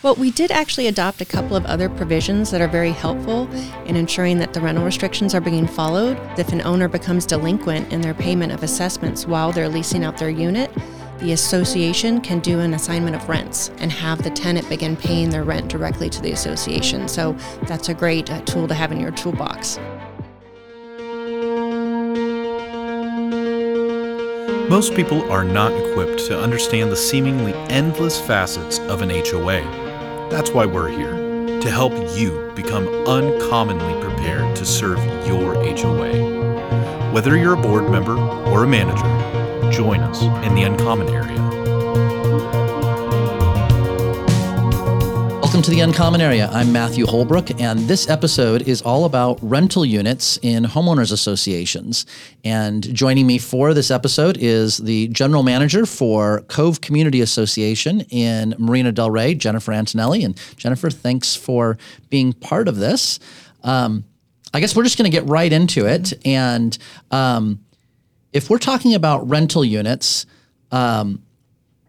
Well, we did actually adopt a couple of other provisions that are very helpful in ensuring that the rental restrictions are being followed. If an owner becomes delinquent in their payment of assessments while they're leasing out their unit, the association can do an assignment of rents and have the tenant begin paying their rent directly to the association. So that's a great uh, tool to have in your toolbox. Most people are not equipped to understand the seemingly endless facets of an HOA. That's why we're here, to help you become uncommonly prepared to serve your HOA. Whether you're a board member or a manager, join us in the Uncommon area. Welcome to the Uncommon Area. I'm Matthew Holbrook, and this episode is all about rental units in homeowners associations. And joining me for this episode is the general manager for Cove Community Association in Marina Del Rey, Jenifer Antonelli. And Jenifer, thanks for being part of this. Um, I guess we're just going to get right into it. And um, if we're talking about rental units, um,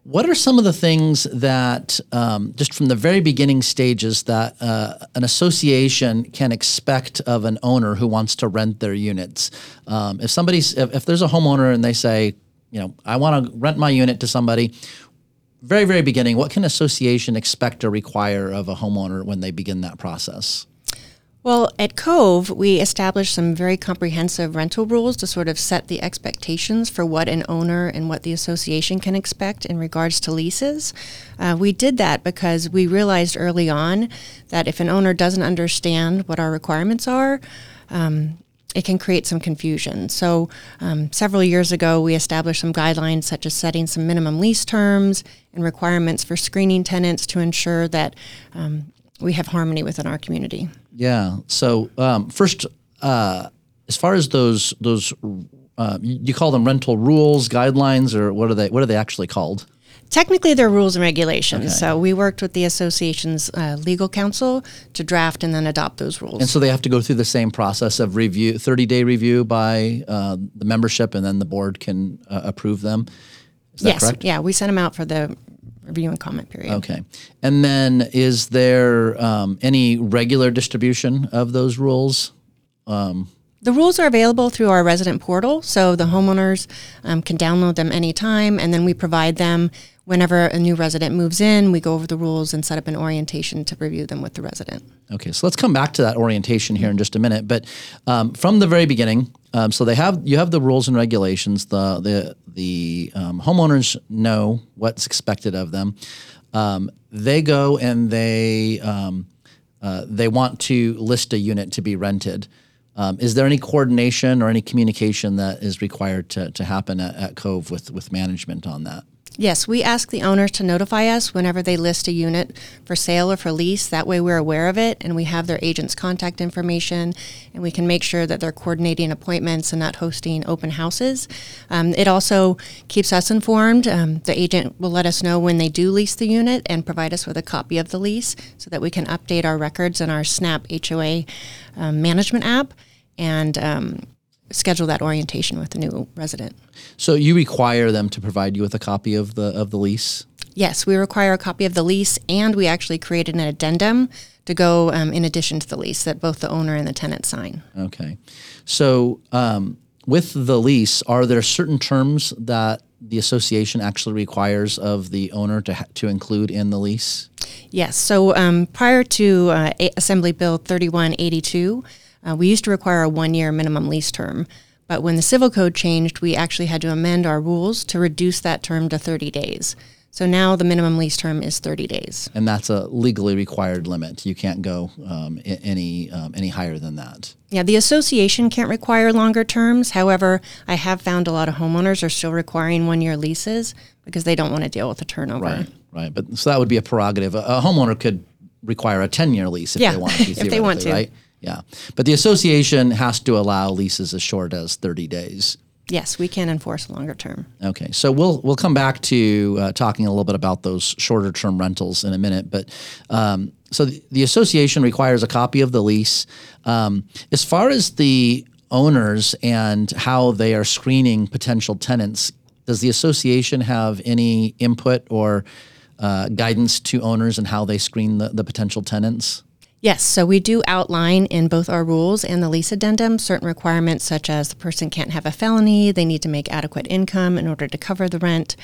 what are some of the things that, um, just from the very beginning stages, that uh, an association can expect of an owner who wants to rent their units? Um, if somebody's, if, if there's a homeowner and they say, you know, I want to rent my unit to somebody, very, very beginning, what can association expect or require of a homeowner when they begin that process? Well, at Cove, we established some very comprehensive rental rules to sort of set the expectations for what an owner and what the association can expect in regards to leases. Uh, we did that because we realized early on that if an owner doesn't understand what our requirements are, um, it can create some confusion. So, um, several years ago, we established some guidelines such as setting some minimum lease terms and requirements for screening tenants to ensure that um, we have harmony within our community. Yeah. So um, first, uh, as far as those those, uh, you call them rental rules, guidelines, or what are they? What are they actually called? Technically, they're rules and regulations. Okay. So we worked with the association's uh, legal counsel to draft and then adopt those rules. And so they have to go through the same process of review, thirty day review by uh, the membership, and then the board can uh, approve them. yes. Correct? Yeah, we sent them out for the review and comment period. Okay. And then is there um, any regular distribution of those rules? Um, the rules are available through our resident portal, so the homeowners um, can download them anytime, and then we provide them whenever a new resident moves in. We go over the rules and set up an orientation to review them with the resident. Okay, so let's come back to that orientation here in just a minute. But um, from the very beginning, um, so they have you have the rules and regulations. The the the um, homeowners know what's expected of them. Um, they go and they um, uh, they want to list a unit to be rented. Um, is there any coordination or any communication that is required to, to happen at, at Cove with, with management on that? Yes, we ask the owners to notify us whenever they list a unit for sale or for lease. That way we're aware of it and we have their agent's contact information and we can make sure that they're coordinating appointments and not hosting open houses. Um, it also keeps us informed. Um, the agent will let us know when they do lease the unit and provide us with a copy of the lease so that we can update our records in our SNAP HOA um, management app. And um, schedule that orientation with the new resident. So you require them to provide you with a copy of the of the lease. Yes, we require a copy of the lease, and we actually created an addendum to go um, in addition to the lease that both the owner and the tenant sign. Okay, so um, with the lease, are there certain terms that the association actually requires of the owner to ha- to include in the lease? Yes. So um, prior to uh, Assembly Bill 3182 uh, we used to require a one year minimum lease term, but when the civil code changed, we actually had to amend our rules to reduce that term to 30 days. So now the minimum lease term is 30 days. And that's a legally required limit. You can't go um, any um, any higher than that. Yeah, the association can't require longer terms. However, I have found a lot of homeowners are still requiring one year leases because they don't want to deal with the turnover. Right, right. But so that would be a prerogative. A, a homeowner could require a 10 year lease if yeah, they want to. if they want to. Right? Yeah. But the association has to allow leases as short as 30 days. Yes, we can enforce longer term. Okay, so we'll we'll come back to uh, talking a little bit about those shorter term rentals in a minute. But um, so the, the, association requires a copy of the lease. Um, as far as the owners and how they are screening potential tenants, does the association have any input or uh, guidance to owners and how they screen the, the potential tenants? Yes, so we do outline in both our rules and the lease addendum certain requirements, such as the person can't have a felony, they need to make adequate income in order to cover the rent,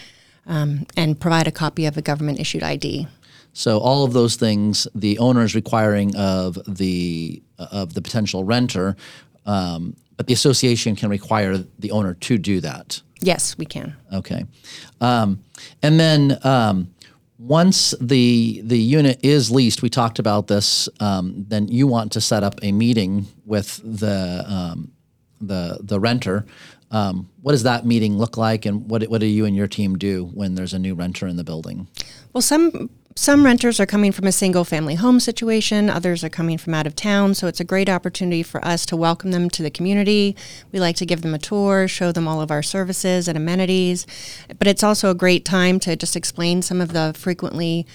um, and provide a copy of a government issued ID. So all of those things, the owner is requiring of the of the potential renter, um, but the association can require the owner to do that. Yes, we can. Okay, um, and then um, once the the unit is leased, we talked about this. Um, then you want to set up a meeting with the um, the the renter. Um, what does that meeting look like, and what what do you and your team do when there's a new renter in the building? Well, some some renters are coming from a single family home situation, others are coming from out of town, so it's a great opportunity for us to welcome them to the community. We like to give them a tour, show them all of our services and amenities, but it's also a great time to just explain some of the frequently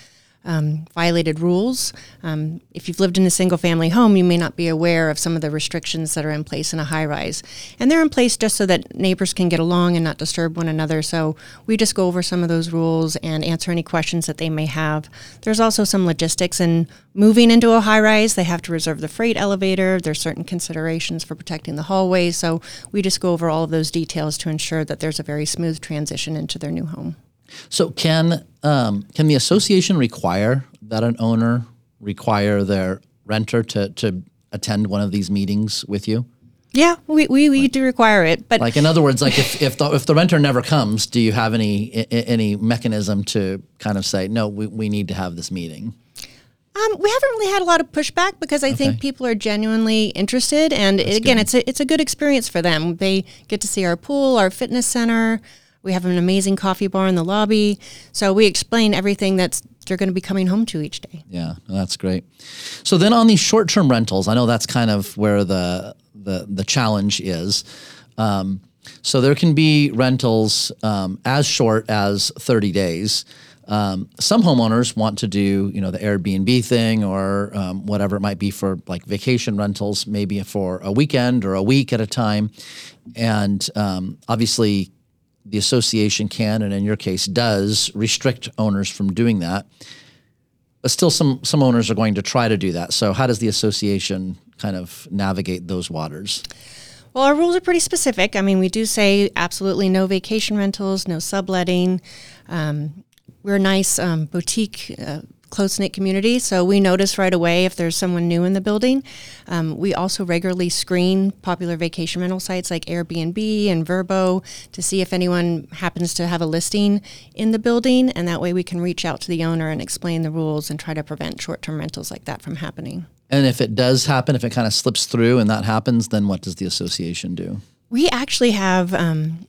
um, violated rules. Um, if you've lived in a single family home, you may not be aware of some of the restrictions that are in place in a high rise. And they're in place just so that neighbors can get along and not disturb one another. So we just go over some of those rules and answer any questions that they may have. There's also some logistics in moving into a high rise. They have to reserve the freight elevator. There's certain considerations for protecting the hallways. So we just go over all of those details to ensure that there's a very smooth transition into their new home. So can um, can the association require that an owner require their renter to to attend one of these meetings with you? Yeah, we, we, we do require it, but Like in other words, like if, if the if the renter never comes, do you have any i- any mechanism to kind of say no, we, we need to have this meeting? Um, we haven't really had a lot of pushback because I think people are genuinely interested, and again, it's a it's a good experience for them. They get to see our pool, our fitness center. We have an amazing coffee bar in the lobby, so we explain everything that's they're going to be coming home to each day. Yeah, that's great. So then on these short term rentals, I know that's kind of where the the the challenge is. Um, so there can be rentals um, as short as 30 days. Um, some homeowners want to do, you know, the Airbnb thing or um, whatever it might be for like vacation rentals, maybe for a weekend or a week at a time. And um, obviously, the association can, and in your case, does restrict owners from doing that but still some some owners are going to try to do that. So how does the association kind of navigate those waters? Well, our rules are pretty specific. I mean, we do say absolutely no vacation rentals, no subletting. Um, we're a nice um, boutique, uh, close knit community, so we notice right away if there's someone new in the building. Um, we also regularly screen popular vacation rental sites like Airbnb and Vrbo to see if anyone happens to have a listing in the building, and that way we can reach out to the owner and explain the rules and try to prevent short term rentals like that from happening. And if it does happen, if it kind of slips through and that happens, then what does the association do? We actually have um,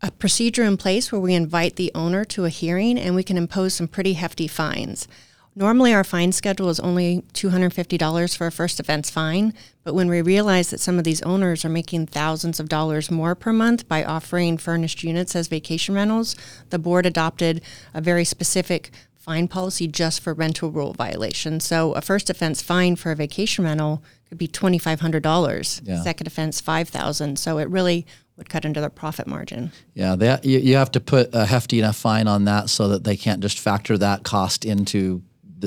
a procedure in place where we invite the owner to a hearing and we can impose some pretty hefty fines. Normally, our fine schedule is only $250 for a first offense fine, but when we realize that some of these owners are making thousands of dollars more per month by offering furnished units as vacation rentals, the board adopted a very specific fine policy just for rental rule violations. So a first offense fine for a vacation rental could be $2,500. Yeah. Second offense, $5,000. So it really would cut into their profit margin. Yeah, they, you, you have to put a hefty enough fine on that so that they can't just factor that cost into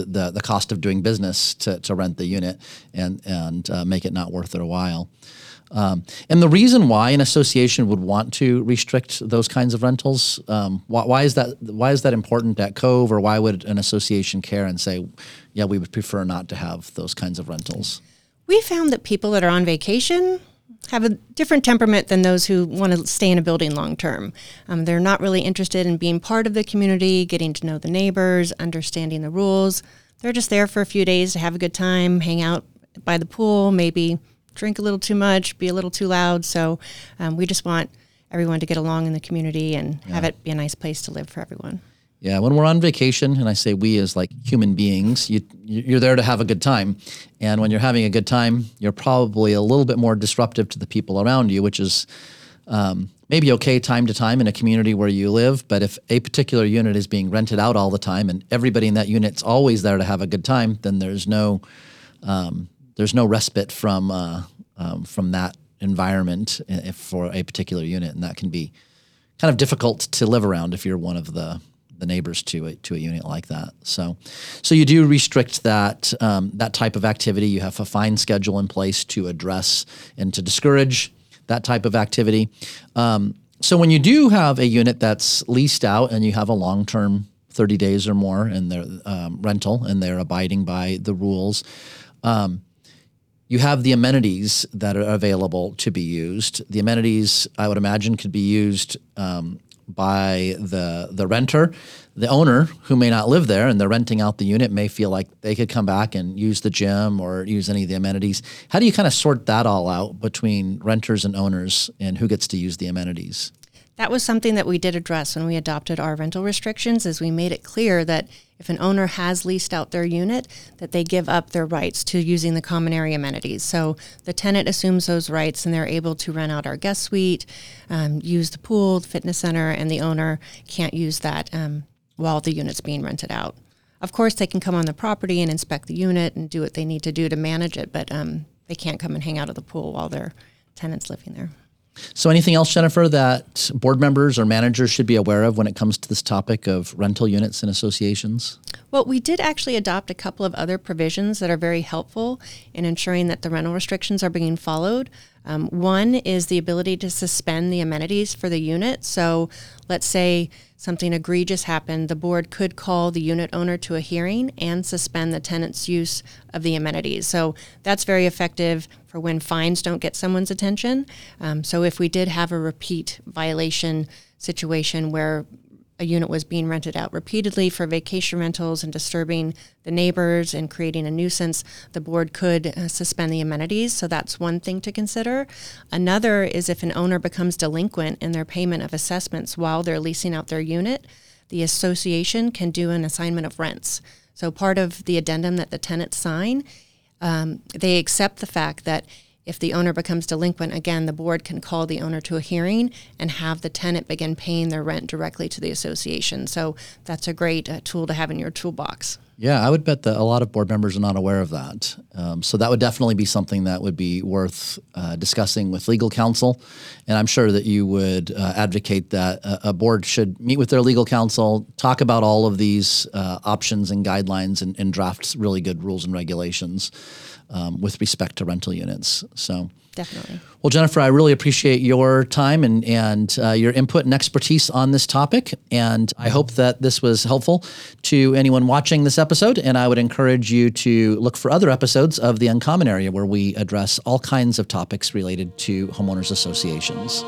the, the, cost of doing business to, to rent the unit and, and uh, make it not worth their while. Um, and the reason why an association would want to restrict those kinds of rentals, um, why, why is that? Why is that important at Cove, or why would an association care and say, "Yeah, we would prefer not to have those kinds of rentals"? We found that people that are on vacation have a different temperament than those who want to stay in a building long term. Um, they're not really interested in being part of the community, getting to know the neighbors, understanding the rules. They're just there for a few days to have a good time, hang out by the pool, maybe drink a little too much, be a little too loud. So um, we just want everyone to get along in the community and have it be a nice place to live for everyone. Yeah, when we're on vacation, and I say we as like human beings, you you're there to have a good time, and when you're having a good time, you're probably a little bit more disruptive to the people around you, which is um, maybe okay time to time in a community where you live. But if a particular unit is being rented out all the time, and everybody in that unit's always there to have a good time, then there's no um, there's no respite from uh, um, from that environment if for a particular unit, and that can be kind of difficult to live around if you're one of the the neighbors to a, to a unit like that. So, so you do restrict that um, that type of activity. You have a fine schedule in place to address and to discourage that type of activity. Um, so when you do have a unit that's leased out and you have a long term 30 days or more in their um, rental and they're abiding by the rules, um, you have the amenities that are available to be used. The amenities, I would imagine, could be used um, by the the renter. The owner, who may not live there and they're renting out the unit, may feel like they could come back and use the gym or use any of the amenities. How do you kind of sort that all out between renters and owners and who gets to use the amenities? That was something that we did address when we adopted our rental restrictions is we made it clear that if an owner has leased out their unit, that they give up their rights to using the common area amenities. So the tenant assumes those rights and they're able to rent out our guest suite, um, use the pool, the fitness center, and the owner can't use that um, while the unit's being rented out. Of course, they can come on the property and inspect the unit and do what they need to do to manage it, but um, they can't come and hang out at the pool while their tenant's living there. So, anything else, Jenifer, that board members or managers should be aware of when it comes to this topic of rental units and associations? Well, we did actually adopt a couple of other provisions that are very helpful in ensuring that the rental restrictions are being followed. Um, one is the ability to suspend the amenities for the unit. So, let's say something egregious happened, the board could call the unit owner to a hearing and suspend the tenant's use of the amenities. So, that's very effective for when fines don't get someone's attention. Um, so, if we did have a repeat violation situation where a unit was being rented out repeatedly for vacation rentals and disturbing the neighbors and creating a nuisance, the board could uh, suspend the amenities. So that's one thing to consider. Another is if an owner becomes delinquent in their payment of assessments while they're leasing out their unit, the association can do an assignment of rents. So part of the addendum that the tenants sign, um, they accept the fact that if the owner becomes delinquent, again, the board can call the owner to a hearing and have the tenant begin paying their rent directly to the association. So that's a great uh, tool to have in your toolbox. Yeah, I would bet that a lot of board members are not aware of that. Um, so that would definitely be something that would be worth uh, discussing with legal counsel. And I'm sure that you would uh, advocate that a, a, board should meet with their legal counsel, talk about all of these uh, options and guidelines, and, and draft really good rules and regulations um, with respect to rental units. So definitely. Well, Jenifer, I really appreciate your time and and uh, your input and expertise on this topic, and I hope that this was helpful to anyone watching this episode. And I would encourage you to look for other episodes of the Uncommon Area where we address all kinds of topics related to homeowners associations.